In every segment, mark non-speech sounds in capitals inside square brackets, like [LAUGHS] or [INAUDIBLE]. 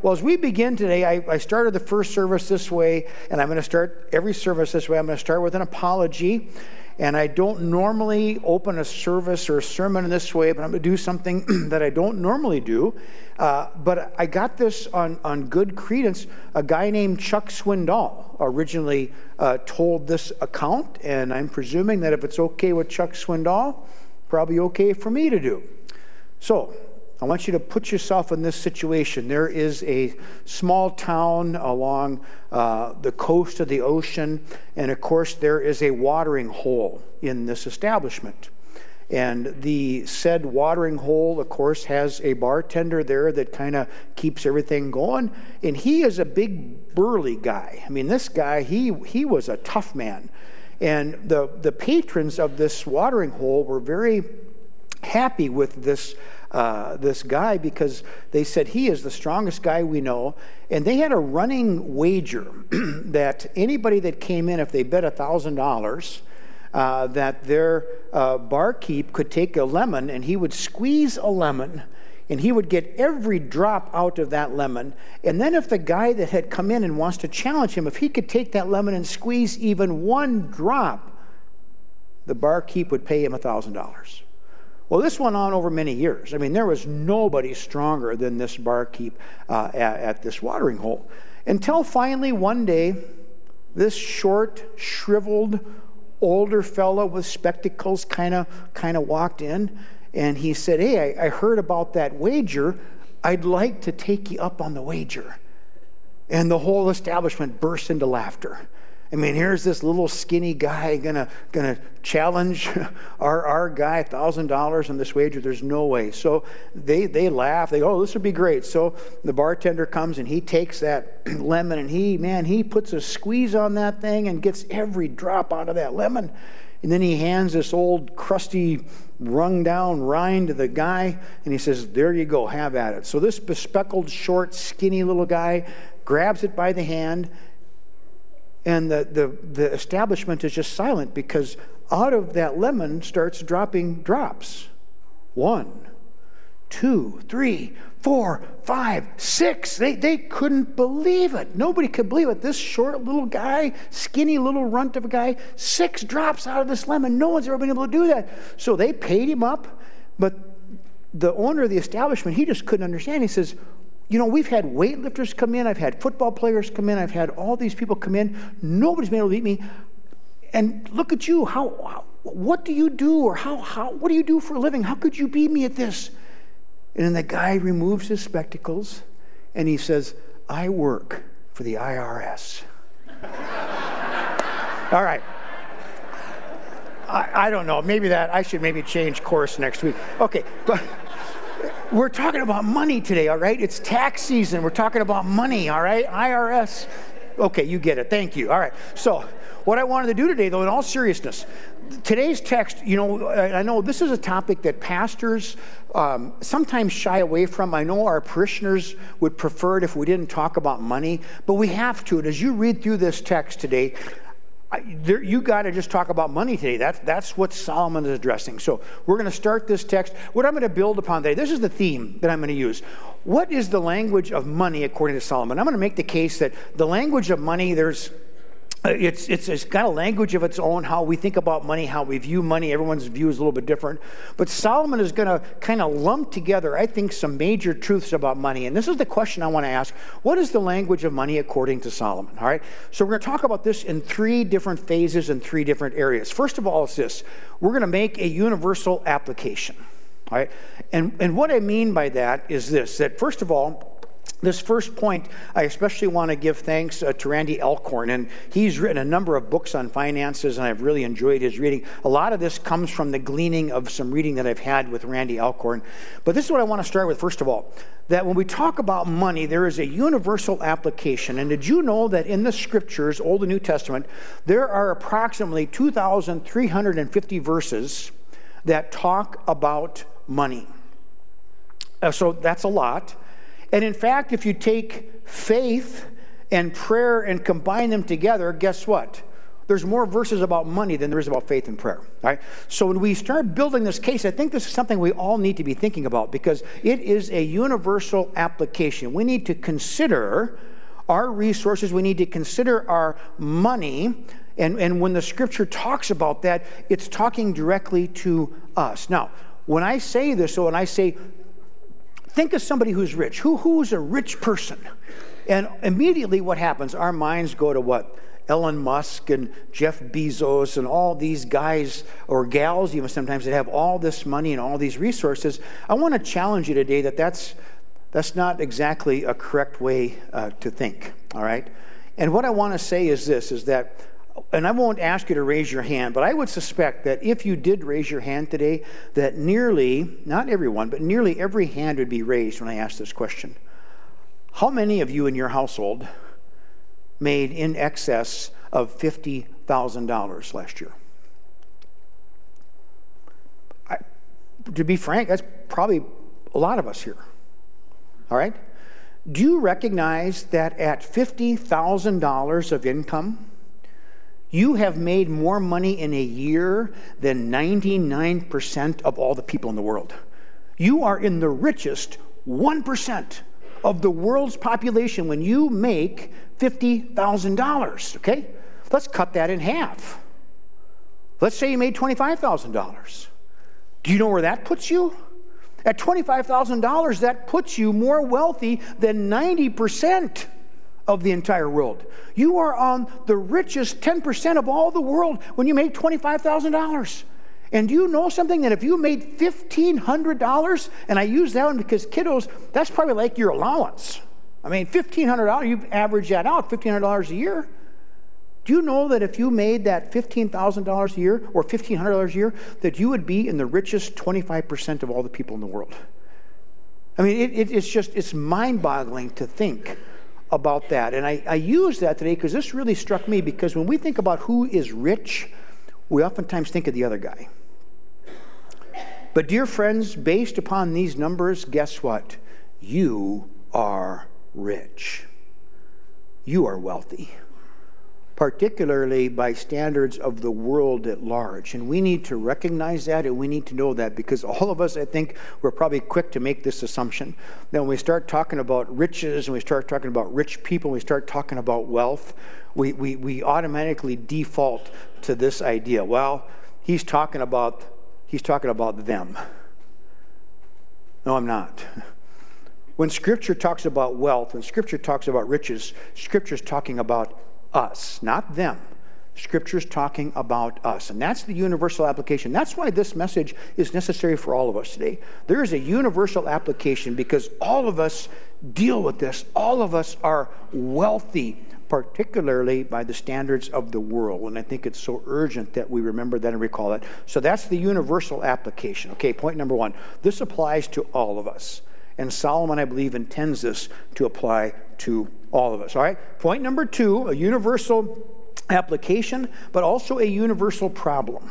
Well, as we begin today, I, I started the first service this way, and I'm going to start every service this way. I'm going to start with an apology. And I don't normally open a service or a sermon in this way, but I'm going to do something [CLEARS THROAT] that I don't normally do. Uh, but I got this on, on good credence. A guy named Chuck Swindoll originally uh, told this account, and I'm presuming that if it's okay with Chuck Swindoll, probably okay for me to do. So, I want you to put yourself in this situation. There is a small town along uh, the coast of the ocean, and of course, there is a watering hole in this establishment. And the said watering hole, of course, has a bartender there that kind of keeps everything going. And he is a big, burly guy. I mean, this guy, he, he was a tough man. And the, the patrons of this watering hole were very happy with this uh, this guy because they said he is the strongest guy we know. And they had a running wager [CLEARS THROAT] that anybody that came in, if they bet $1,000, uh, that their uh, barkeep could take a lemon and he would squeeze a lemon and he would get every drop out of that lemon. And then, if the guy that had come in and wants to challenge him, if he could take that lemon and squeeze even one drop, the barkeep would pay him $1,000. Well, this went on over many years. I mean, there was nobody stronger than this barkeep uh, at, at this watering hole. Until finally, one day, this short, shriveled, older fellow with spectacles kind of kind of walked in and he said, Hey, I, I heard about that wager. I'd like to take you up on the wager. And the whole establishment burst into laughter. I mean, here's this little skinny guy gonna gonna challenge [LAUGHS] our, our guy thousand dollars on this wager. There's no way. So they they laugh. They go, oh, this would be great. So the bartender comes and he takes that [CLEARS THROAT] lemon and he man he puts a squeeze on that thing and gets every drop out of that lemon. And then he hands this old crusty wrung down rind to the guy and he says, There you go, have at it. So this bespectacled, short, skinny little guy grabs it by the hand and the, the, the establishment is just silent because out of that lemon starts dropping drops. One, two, three, four, five, six. They, they couldn't believe it. Nobody could believe it. This short little guy, skinny little runt of a guy, six drops out of this lemon. No one's ever been able to do that. So they paid him up, but the owner of the establishment, he just couldn't understand. He says, you know, we've had weightlifters come in, I've had football players come in, I've had all these people come in. Nobody's been able to beat me. And look at you. How, how what do you do? Or how, how what do you do for a living? How could you beat me at this? And then the guy removes his spectacles and he says, I work for the IRS. [LAUGHS] all right. I, I don't know. Maybe that I should maybe change course next week. Okay, but we're talking about money today, all right? It's tax season. We're talking about money, all right? IRS. Okay, you get it. Thank you. All right. So, what I wanted to do today, though, in all seriousness, today's text, you know, I know this is a topic that pastors um, sometimes shy away from. I know our parishioners would prefer it if we didn't talk about money, but we have to. And as you read through this text today, I, there, you got to just talk about money today. That's, that's what Solomon is addressing. So we're going to start this text. What I'm going to build upon today, this is the theme that I'm going to use. What is the language of money according to Solomon? I'm going to make the case that the language of money, there's Uh, it's, it's, it's got a language of its own, how we think about money, how we view money. Everyone's view is a little bit different. But Solomon is going to kind of lump together, I think, some major truths about money. And this is the question I want to ask What is the language of money according to Solomon? All right. So we're going to talk about this in three different phases and three different areas. First of all, is this we're going to make a universal application. All right. And, and what I mean by that is this that, first of all, this first point, I especially want to give thanks uh, to Randy Alcorn. And he's written a number of books on finances, and I've really enjoyed his reading. A lot of this comes from the gleaning of some reading that I've had with Randy Alcorn. But this is what I want to start with, first of all that when we talk about money, there is a universal application. And did you know that in the scriptures, Old and New Testament, there are approximately 2,350 verses that talk about money? Uh, so that's a lot. And in fact, if you take faith and prayer and combine them together, guess what? there's more verses about money than there is about faith and prayer. Right? So when we start building this case, I think this is something we all need to be thinking about because it is a universal application. We need to consider our resources, we need to consider our money. And, and when the scripture talks about that, it's talking directly to us. Now, when I say this, so when I say, think of somebody who's rich, who, who's a rich person? And immediately what happens? Our minds go to what? Elon Musk and Jeff Bezos and all these guys or gals, even sometimes that have all this money and all these resources. I want to challenge you today that that's, that's not exactly a correct way uh, to think, all right? And what I want to say is this is that, and I won't ask you to raise your hand, but I would suspect that if you did raise your hand today, that nearly, not everyone, but nearly every hand would be raised when I ask this question. How many of you in your household made in excess of $50,000 last year. I, to be frank, that's probably a lot of us here. All right? Do you recognize that at $50,000 of income, you have made more money in a year than 99% of all the people in the world? You are in the richest 1% of the world's population when you make $50,000, okay? Let's cut that in half. Let's say you made $25,000. Do you know where that puts you? At $25,000, that puts you more wealthy than 90% of the entire world. You are on the richest 10% of all the world when you make $25,000. And do you know something that if you made $1,500, and I use that one because kiddos, that's probably like your allowance. I mean, $1,500, you average that out, $1,500 a year. Do you know that if you made that $15,000 a year or $1,500 a year, that you would be in the richest 25% of all the people in the world? I mean, it, it, it's just, it's mind boggling to think about that. And I, I use that today because this really struck me because when we think about who is rich, we oftentimes think of the other guy. But, dear friends, based upon these numbers, guess what? You are rich. You are wealthy, particularly by standards of the world at large. And we need to recognize that and we need to know that because all of us, I think, we're probably quick to make this assumption that when we start talking about riches and we start talking about rich people, we start talking about wealth, we, we, we automatically default to this idea. Well, he's talking about he's talking about them. No, I'm not. When Scripture talks about wealth, when Scripture talks about riches, Scripture's talking about us, not them. Scripture's talking about us. And that's the universal application. That's why this message is necessary for all of us today. There is a universal application because all of us deal with this. All of us are wealthy particularly by the standards of the world. And I think it's so urgent that we remember that and recall that. So that's the universal application. Okay, point number one. This applies to all of us. And Solomon, I believe, intends this to apply to all of us. All right, point number two a universal application, but also a universal problem.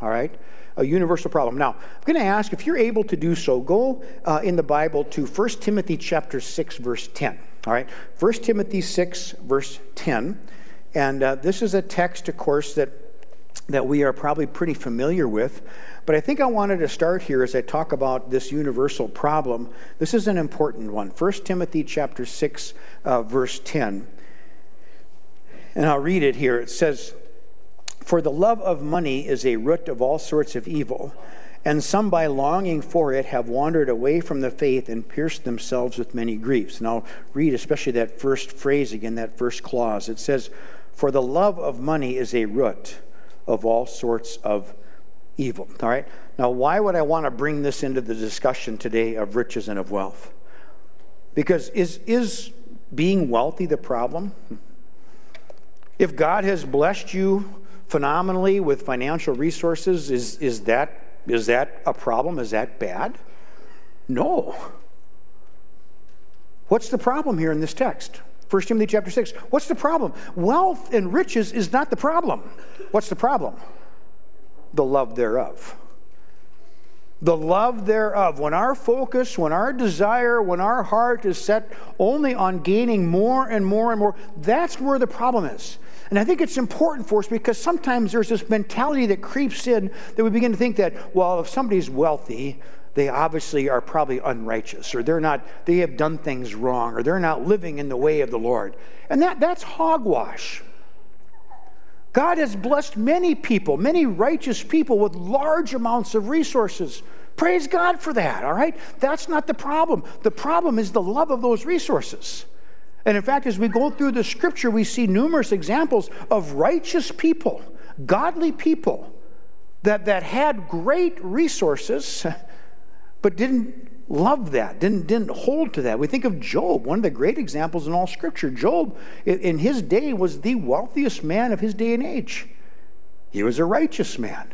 All right a universal problem. Now, I'm going to ask if you're able to do so, go uh, in the Bible to 1 Timothy chapter 6, verse 10. All right, 1 Timothy 6, verse 10. And uh, this is a text, of course, that, that we are probably pretty familiar with. But I think I wanted to start here as I talk about this universal problem. This is an important one. 1 Timothy chapter 6, uh, verse 10. And I'll read it here. It says, For the love of money is a root of all sorts of evil and some by longing for it have wandered away from the faith and pierced themselves with many griefs. And I'll read especially that first phrase again, that first clause. It says, For the love of money is a root of all sorts of evil. All right? Now, why would I want to bring this into the discussion today of riches and of wealth? Because is, is being wealthy the problem? If God has blessed you phenomenally with financial resources, is, is that is that a problem? Is that bad? No. What's the problem here in this text? 1 Timothy chapter 6. What's the problem? Wealth and riches is not the problem. What's the problem? The love thereof. the love thereof. When our focus, when our desire, when our heart is set only on gaining more and more and more, that's where the problem is. And I think it's important for us because sometimes there's this mentality that creeps in that we begin to think that, well, if somebody's wealthy, they obviously are probably unrighteous or they're not they have done things wrong or they're not living in the way of the lord. And that that's hogwash. God has blessed many people many righteous people with large amounts of resources. Praise god for that all right? That's not the problem. The problem is the love of those resources. And in fact as we go through the scripture we see numerous examples of righteous people godly people that, that had great resources [LAUGHS] but didn't love that, didn't, didn't hold to that. We think of Job, one of the great examples in all Scripture. Job, in his day, was the wealthiest man of his day and age. He was a righteous man.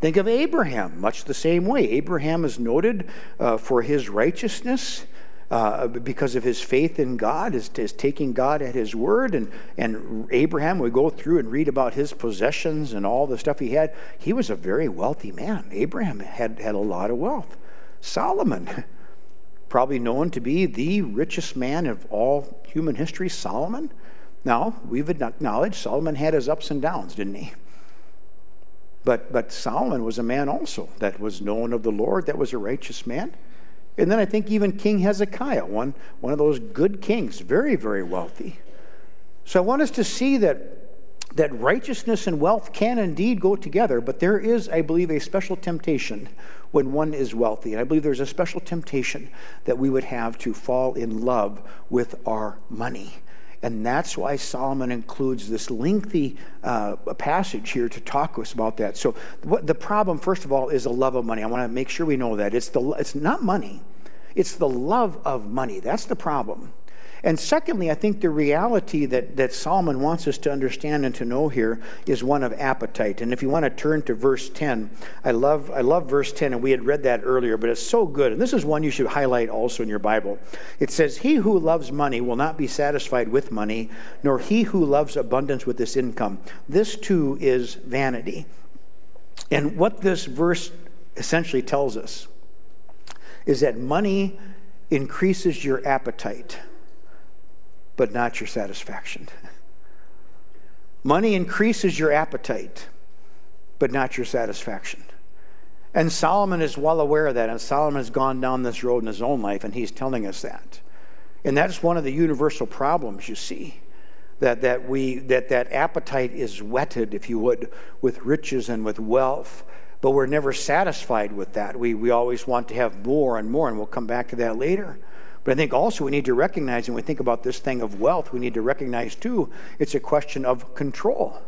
Think of Abraham, much the same way. Abraham is noted uh, for his righteousness. Uh, because of his faith in God, is, is taking God at his word. And, and Abraham, we go through and read about his possessions and all the stuff he had. He was a very wealthy man. Abraham had, had a lot of wealth. Solomon, [LAUGHS] probably known to be the richest man of all human history, Solomon. Now, we've acknowledged Solomon had his ups and downs, didn't he? But, but Solomon was a man also that was known of the Lord, that was a righteous man. And then I think even King Hezekiah, one, one of those good kings, very, very wealthy. So I want us to see that that righteousness and wealth can indeed go together, but there is, I believe, a special temptation when one is wealthy. And I believe there's a special temptation that we would have to fall in love with our money. And that's why Solomon includes this lengthy uh, passage here to talk to us about that. So, what, the problem, first of all, is the love of money. I want to make sure we know that. It's, the, it's not money, it's the love of money. That's the problem. And secondly, I think the reality that, that Solomon wants us to understand and to know here is one of appetite. And if you want to turn to verse 10, I love, I love verse 10, and we had read that earlier, but it's so good. And this is one you should highlight also in your Bible. It says, He who loves money will not be satisfied with money, nor he who loves abundance with this income. This too is vanity. And what this verse essentially tells us is that money increases your appetite but not your satisfaction. Money increases your appetite, but not your satisfaction. And Solomon is well aware of that, and Solomon has gone down this road in his own life, and he's telling us that. And that's one of the universal problems you see. That, that we that that appetite is whetted, if you would, with riches and with wealth, but we're never satisfied with that. We we always want to have more and more, and we'll come back to that later. But I think also we need to recognize, when we think about this thing of wealth, we need to recognize too, it's a question of control.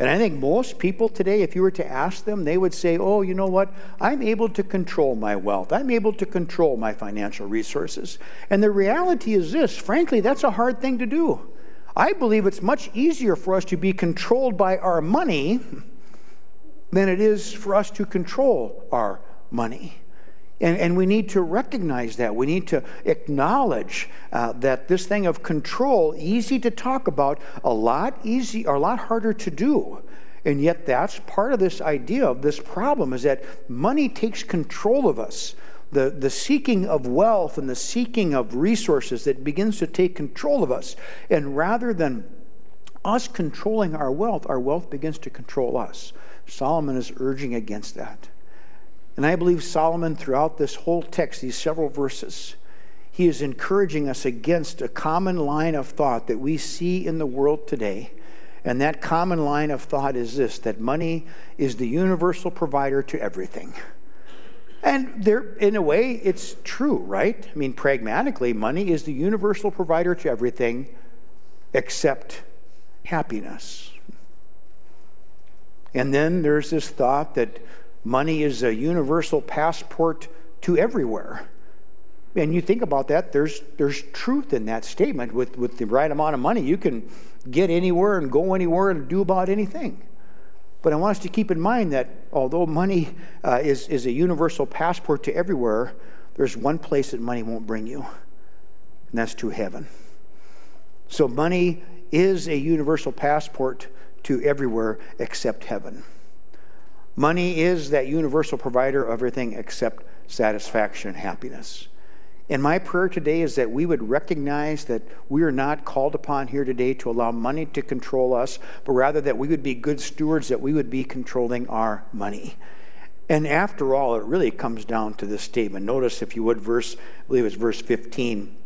And I think most people today, if you were to ask them, they would say, Oh, you know what? I'm able to control my wealth. I'm able to control my financial resources. And the reality is this frankly, that's a hard thing to do. I believe it's much easier for us to be controlled by our money than it is for us to control our money. And, and we need to recognize that. We need to acknowledge uh, that this thing of control, easy to talk about, a lot easy, or a lot harder to do. And yet that's part of this idea of this problem is that money takes control of us. The, the seeking of wealth and the seeking of resources that begins to take control of us. And rather than us controlling our wealth, our wealth begins to control us. Solomon is urging against that. And I believe Solomon, throughout this whole text, these several verses, he is encouraging us against a common line of thought that we see in the world today. And that common line of thought is this that money is the universal provider to everything. And there, in a way, it's true, right? I mean, pragmatically, money is the universal provider to everything except happiness. And then there's this thought that Money is a universal passport to everywhere. And you think about that, there's, there's truth in that statement. With, with the right amount of money, you can get anywhere and go anywhere and do about anything. But I want us to keep in mind that although money uh, is, is a universal passport to everywhere, there's one place that money won't bring you, and that's to heaven. So money is a universal passport to everywhere except heaven. Money is that universal provider of everything except satisfaction and happiness. And my prayer today is that we would recognize that we are not called upon here today to allow money to control us, but rather that we would be good stewards, that we would be controlling our money. And after all, it really comes down to this statement. Notice, if you would, verse, I believe it's verse 15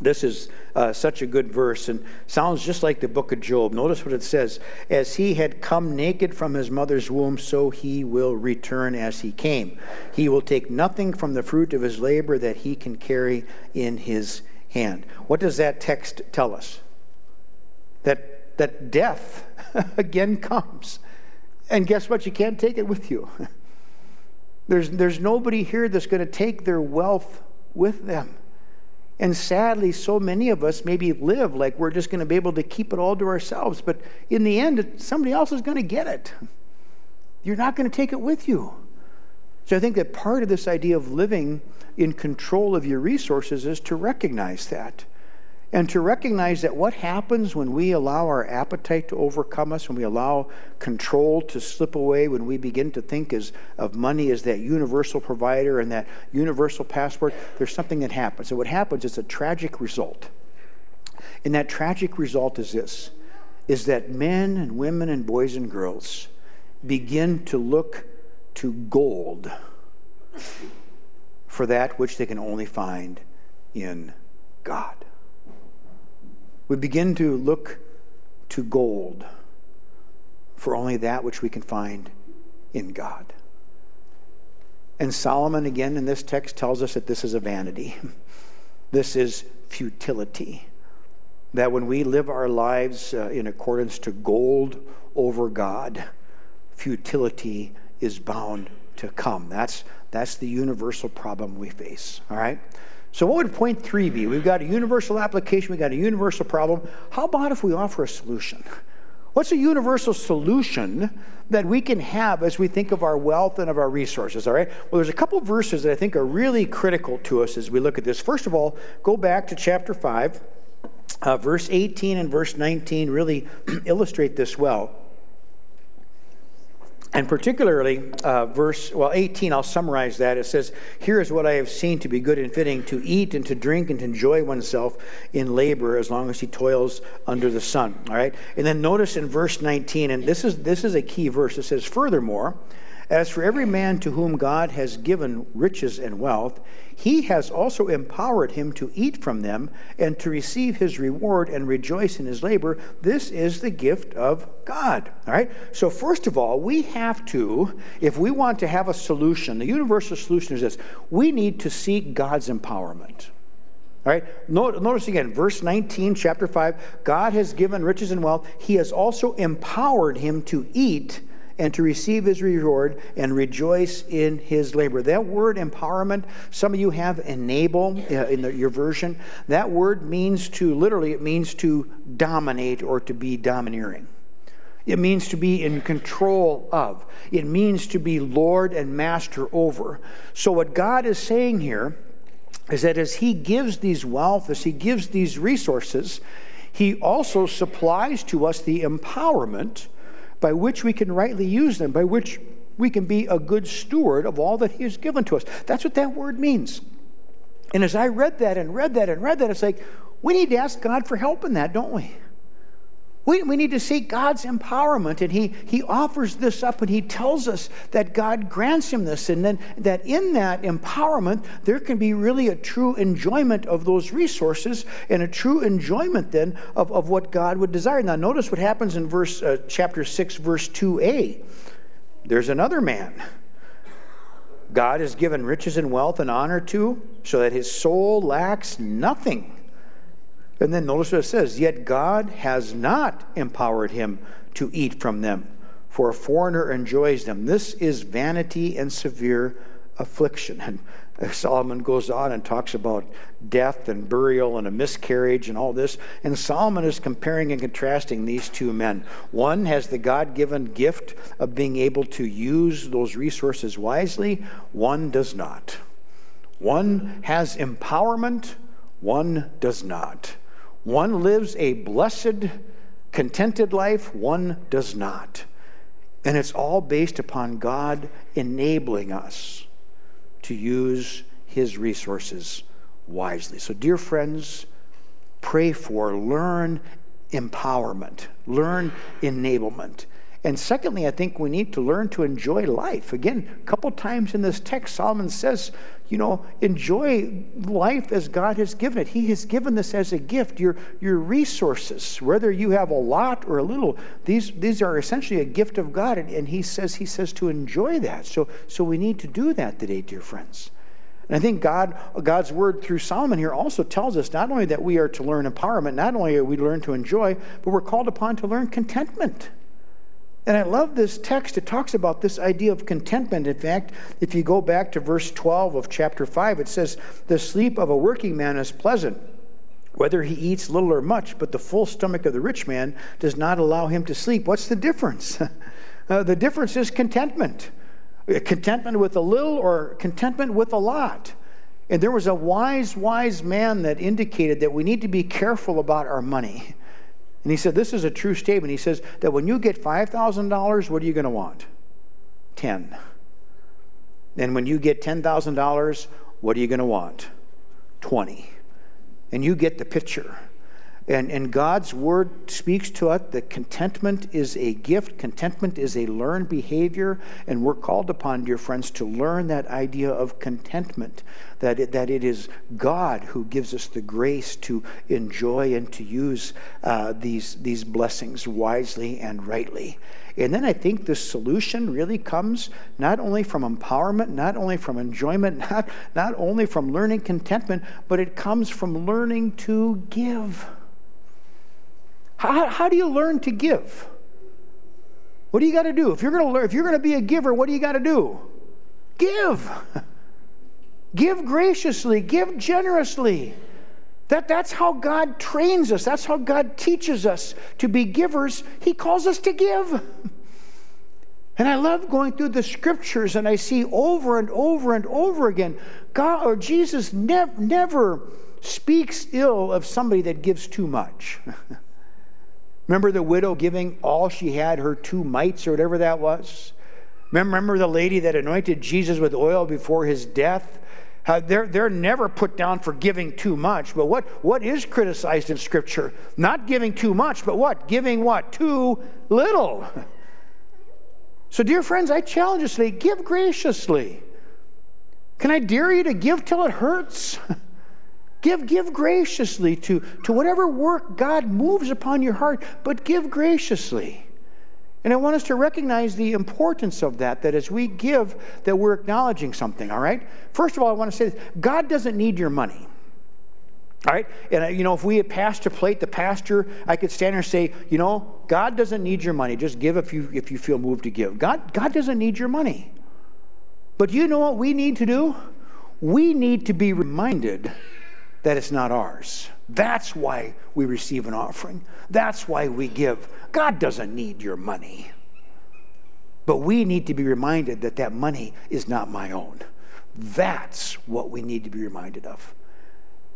this is uh, such a good verse and sounds just like the book of Job. Notice what it says As he had come naked from his mother's womb, so he will return as he came. He will take nothing from the fruit of his labor that he can carry in his hand. What does that text tell us? That, that death [LAUGHS] again comes. And guess what? You can't take it with you. [LAUGHS] There's, there's nobody here that's going to take their wealth with them. And sadly, so many of us maybe live like we're just going to be able to keep it all to ourselves. But in the end, somebody else is going to get it. You're not going to take it with you. So I think that part of this idea of living in control of your resources is to recognize that. And to recognize that what happens when we allow our appetite to overcome us, when we allow control to slip away, when we begin to think as, of money as that universal provider and that universal passport, there's something that happens. And what happens is a tragic result. And that tragic result is this is that men and women and boys and girls begin to look to gold for that which they can only find in God we begin to look to gold for only that which we can find in God. And Solomon, again, in this text, tells us that this is a vanity. [LAUGHS] This is futility. That when we live our lives uh, in accordance to gold over God, futility is bound to come. That's, that's the universal problem we face. All right? So, what would point three be? We've got a universal application, we've got a universal problem. How about if we offer a solution? What's a universal solution that we can have as we think of our wealth and of our resources? All right. Well, there's a couple verses that I think are really critical to us as we look at this. First of all, go back to chapter 5. Uh, verse 18 and verse 19 really [CLEARS THROAT] illustrate this well. And particularly, uh, verse, well, 18, I'll summarize that. It says, Here is what I have seen to be good and fitting to eat and to drink and to enjoy oneself in labor as long as he toils under the sun. All right? And then notice in verse 19, and this is, this is a key verse. It says, Furthermore, as for every man to whom God has given riches and wealth, he has also empowered him to eat from them and to receive his reward and rejoice in his labor. This is the gift of God. All right? So, first of all, we have to, if we want to have a solution, the universal solution is this we need to seek God's empowerment. All right, notice again, verse 19, chapter 5 God has given riches and wealth. He has also empowered him to eat and to receive his reward and rejoice in his labor. That word empowerment, some of you have enable uh, in the, your version. That word means to, literally, it means to dominate or to be domineering. It means to be in control of. It means to be Lord and master over. So, what God is saying here is that as He gives these wealth, as He gives these resources, He also supplies to us the empowerment by which we can rightly use them, by which we can be a good steward of all that He has given to us. That's what that word means. And as I read that and read that and read that, it's like, we need to ask God for help in that, don't we? We, we need to seek God's empowerment, and he, he offers this up, and He tells us that God grants him this, and then that in that empowerment, there can be really a true enjoyment of those resources and a true enjoyment then of, of what God would desire. Now, notice what happens in verse uh, chapter 6, verse 2a. There's another man. God has given riches and wealth and honor to, so that his soul lacks nothing. And then notice what it says Yet God has not empowered him to eat from them, for a foreigner enjoys them. This is vanity and severe affliction. [LAUGHS] And Solomon goes on and talks about death and burial and a miscarriage and all this. And Solomon is comparing and contrasting these two men. One has the God given gift of being able to use those resources wisely, one does not. One has empowerment, one does not. One lives a blessed, contented life, one does not. And it's all based upon God enabling us to use His resources wisely. So, dear friends, pray for, learn empowerment, learn enablement. And secondly, I think we need to learn to enjoy life. Again, a couple times in this text, Solomon says, you know, enjoy life as God has given it. He has given this as a gift. Your, your resources, whether you have a lot or a little, these, these are essentially a gift of God. And, and he says he says to enjoy that. So, so we need to do that today, dear friends. And I think God, God's word through Solomon here also tells us not only that we are to learn empowerment, not only are we learn to enjoy, but we're called upon to learn contentment. And I love this text. It talks about this idea of contentment. In fact, if you go back to verse 12 of chapter 5, it says, The sleep of a working man is pleasant, whether he eats little or much, but the full stomach of the rich man does not allow him to sleep. What's the difference? [LAUGHS] uh, the difference is contentment contentment with a little or contentment with a lot. And there was a wise, wise man that indicated that we need to be careful about our money. [LAUGHS] And he said, This is a true statement. He says that when you get $5,000, what are you going to want? 10. And when you get $10,000, what are you going to want? 20. And you get the picture. And, and God's word speaks to us that contentment is a gift, contentment is a learned behavior, and we're called upon, dear friends, to learn that idea of contentment, that it, that it is God who gives us the grace to enjoy and to use uh, these, these blessings wisely and rightly. And then I think the solution really comes not only from empowerment, not only from enjoyment, [LAUGHS] not, not only from learning contentment, but it comes from learning to give. How, how do you learn to give? What do you got to do? If you're going to if you're going to be a giver, what do you got to do? Give. [LAUGHS] give graciously, give generously. That, that's how God trains us. That's how God teaches us to be givers. He calls us to give. [LAUGHS] And I love going through the scriptures and I see over and over and over again God or Jesus nev- never speaks ill of somebody that gives too much. [LAUGHS] Remember the widow giving all she had, her two mites or whatever that was? Remember the lady that anointed Jesus with oil before his death? How they're, they're never put down for giving too much. But what, what is criticized in Scripture? Not giving too much, but what? Giving what? Too little. [LAUGHS] So, dear friends, I challenge us today give graciously. Can I dare you to give till it hurts? [LAUGHS] Give, give graciously to, to whatever work God moves upon your heart, but give graciously. And I want us to recognize the importance of that, that as we give, that we're acknowledging something, all right? First of all, I want to say this God doesn't need your money. All right? And, uh, you know, if we had passed a plate, the pastor, I could stand there and say, you know, God doesn't need your money. Just give if you, if you feel moved to give. God, God doesn't need your money. But you know what we need to do? We need to be reminded that it's not ours. That's why we receive an offering. That's why we give. God doesn't need your money. But we need to be reminded that that money is not my own. That's what we need to be reminded of.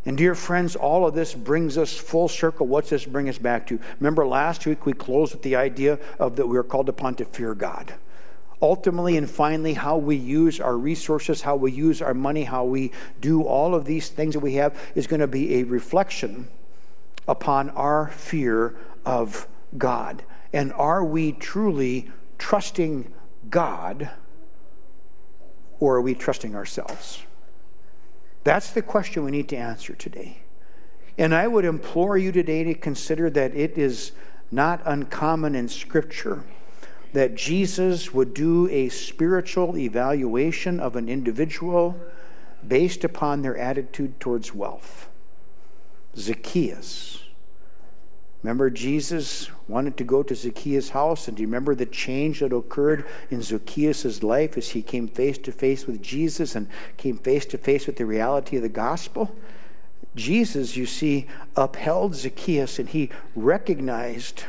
And dear friends, all of this brings us full circle. What's this bring us back to? Remember last week we closed with the idea of that we are called upon to fear God ultimately and finally, how we use our resources, how we use our money, how we do all of these things that we have is going to be a reflection upon our fear of God. And are we truly trusting God or are we trusting ourselves? That's the question we need to answer today. And I would implore you today to consider that it is not uncommon in Scripture that Jesus would do a spiritual evaluation of an individual based upon their attitude towards wealth. Zacchaeus. Remember, Jesus wanted to go to Zacchaeus' house, and do you remember the change that occurred in Zacchaeus' life as he came face to face with Jesus and came face to face with the reality of the gospel? Jesus, you see, upheld Zacchaeus and he recognized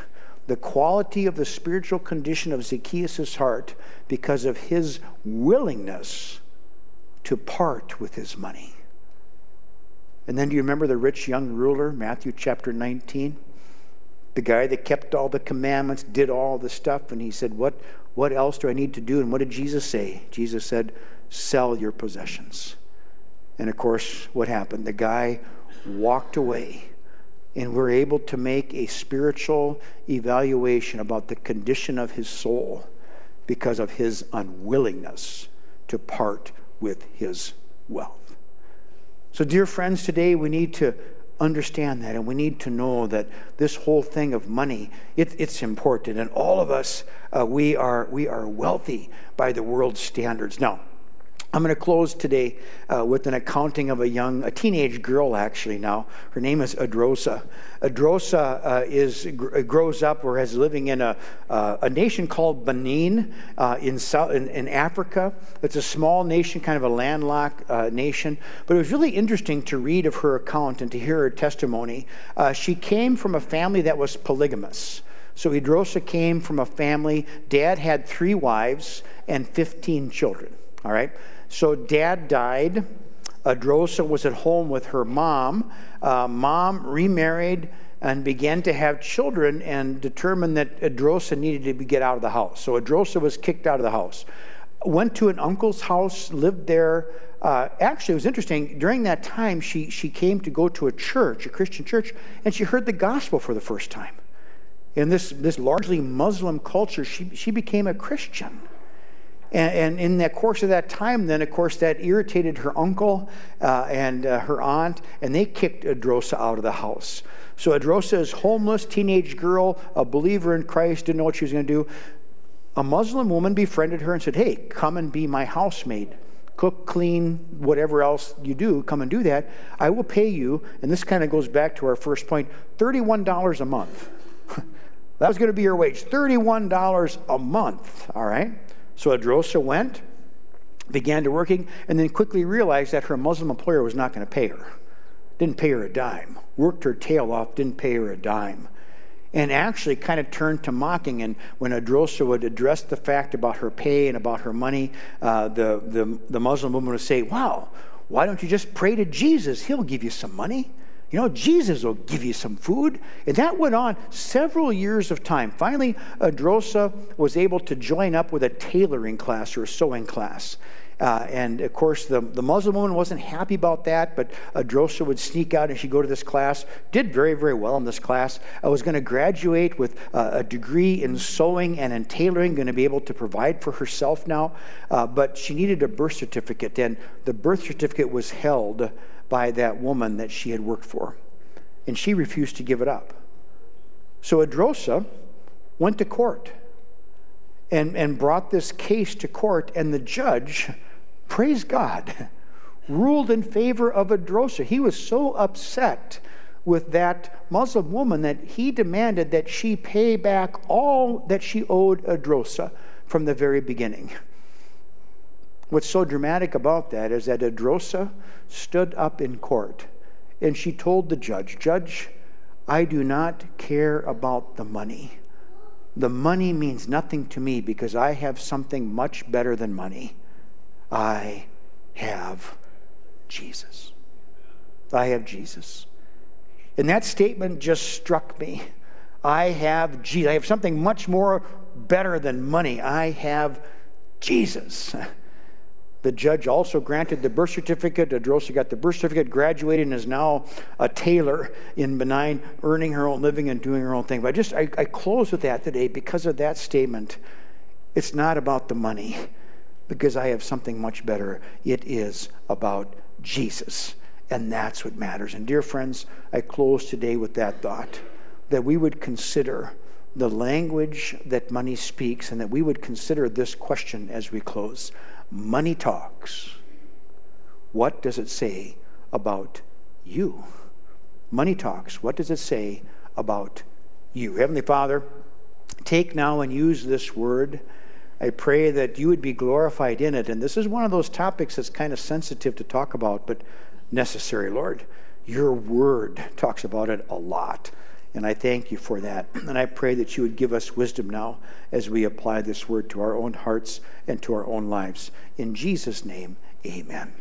the quality of the spiritual condition of Zacchaeus' heart because of his willingness to part with his money. And then do you remember the rich young ruler, Matthew chapter 19? the guy that kept all the commandments, did all the stuff, and he said, What, what else do I need to do? And what did Jesus say? Jesus said, Sell your possessions. And of course, what happened? The guy walked away, and we're able to make a spiritual evaluation about the condition of his soul because of his unwillingness to part with his wealth. So, dear friends, today we need to understand that and we need to know that this whole thing of money it, it's important and all of us uh, we are we are wealthy by the world's standards now I'm going to close today uh, with an accounting of a young, a teenage girl actually now. Her name is Adrosa. Adrosa uh, is, grows up or is living in a, uh, a nation called Benin uh, in, South, in, in, Africa. It's a small nation, kind of a landlocked uh, nation. But it was really interesting to read of her account and to hear her testimony. Uh, she came from a family that was polygamous. So Idrosa came from a family, dad had three wives and 15 children. All right? So dad died. Adrosa was at home with her mom. Uh, mom remarried and began to have children and determined that Adrosa needed to get out of the house. So Adrosa was kicked out of the house. Went to an uncle's house, lived there. Uh, actually, it was interesting. During that time, she, she came to go to a church, a Christian church, and she heard the gospel for the first time. In this, this largely Muslim culture, she, she became a Christian. And, and, in the course of that time, then, of course, that irritated her uncle uh, and uh, her aunt, and they kicked Adrosa out of the house. So Adrosa is homeless, teenage girl, a believer in Christ, didn't know what she was going to do. A Muslim woman befriended her and said, Hey, come and be my housemaid. Cook, clean, whatever else you do, come and do that. I will pay you, and this kind of goes back to our first point $31 a month. [LAUGHS] that was going to be your wage $31 a month, all right? So Adrosa went, began to working, and then quickly realized that her Muslim employer was not going to pay her. Didn't pay her a dime. Worked her tail off, didn't pay her a dime. And actually kind of turned to mocking. And when Adrosa would address the fact about her pay and about her money, uh, the, the, the Muslim woman would say, Wow, why don't you just pray to Jesus? He'll give you some money. You know, Jesus will give you some food. And that went on several years of time. Finally, Adrosa was able to join up with a tailoring class or a sewing class. Uh, and of course, the, the Muslim woman wasn't happy about that, but Adrosa would sneak out and she'd go to this class. Did very, very well in this class. I was going to graduate with a degree in sewing and in tailoring, going to be able to provide for herself now. Uh, but she needed a birth certificate, and the birth certificate was held by that woman that she had worked for. And she refused to give it up. So Adrosa went to court and, and brought this case to court, and the judge, [LAUGHS] praise God, [LAUGHS] ruled in favor of Adrosa. He was so upset with that Muslim woman that he demanded that she pay back all that she owed Adrosa from the very beginning. What's so dramatic about that is that Adrosa stood up in court and she told the judge, Judge, I do not care about the money. The money means nothing to me because I have something much better than money. I have Jesus. I have Jesus. And that statement just struck me. I have Jesus. I have something much more better than money. I have Jesus. [LAUGHS] The judge also granted the birth certificate. Adrosa got the birth certificate, graduated, and is now a tailor in Benin, earning her own living and doing her own thing. But I just I, I close with that today because of that statement. It's not about the money, because I have something much better. It is about Jesus. And that's what matters. And dear friends, I close today with that thought that we would consider the language that money speaks and that we would consider this question as we close. Money talks. What does it say about you? Money talks. What does it say about you? Heavenly Father, take now and use this word. I pray that you would be glorified in it. And this is one of those topics that's kind of sensitive to talk about, but necessary, Lord. Your word talks about it a lot. And I thank you for that. And I pray that you would give us wisdom now as we apply this word to our own hearts and to our own lives. In Jesus' name, amen.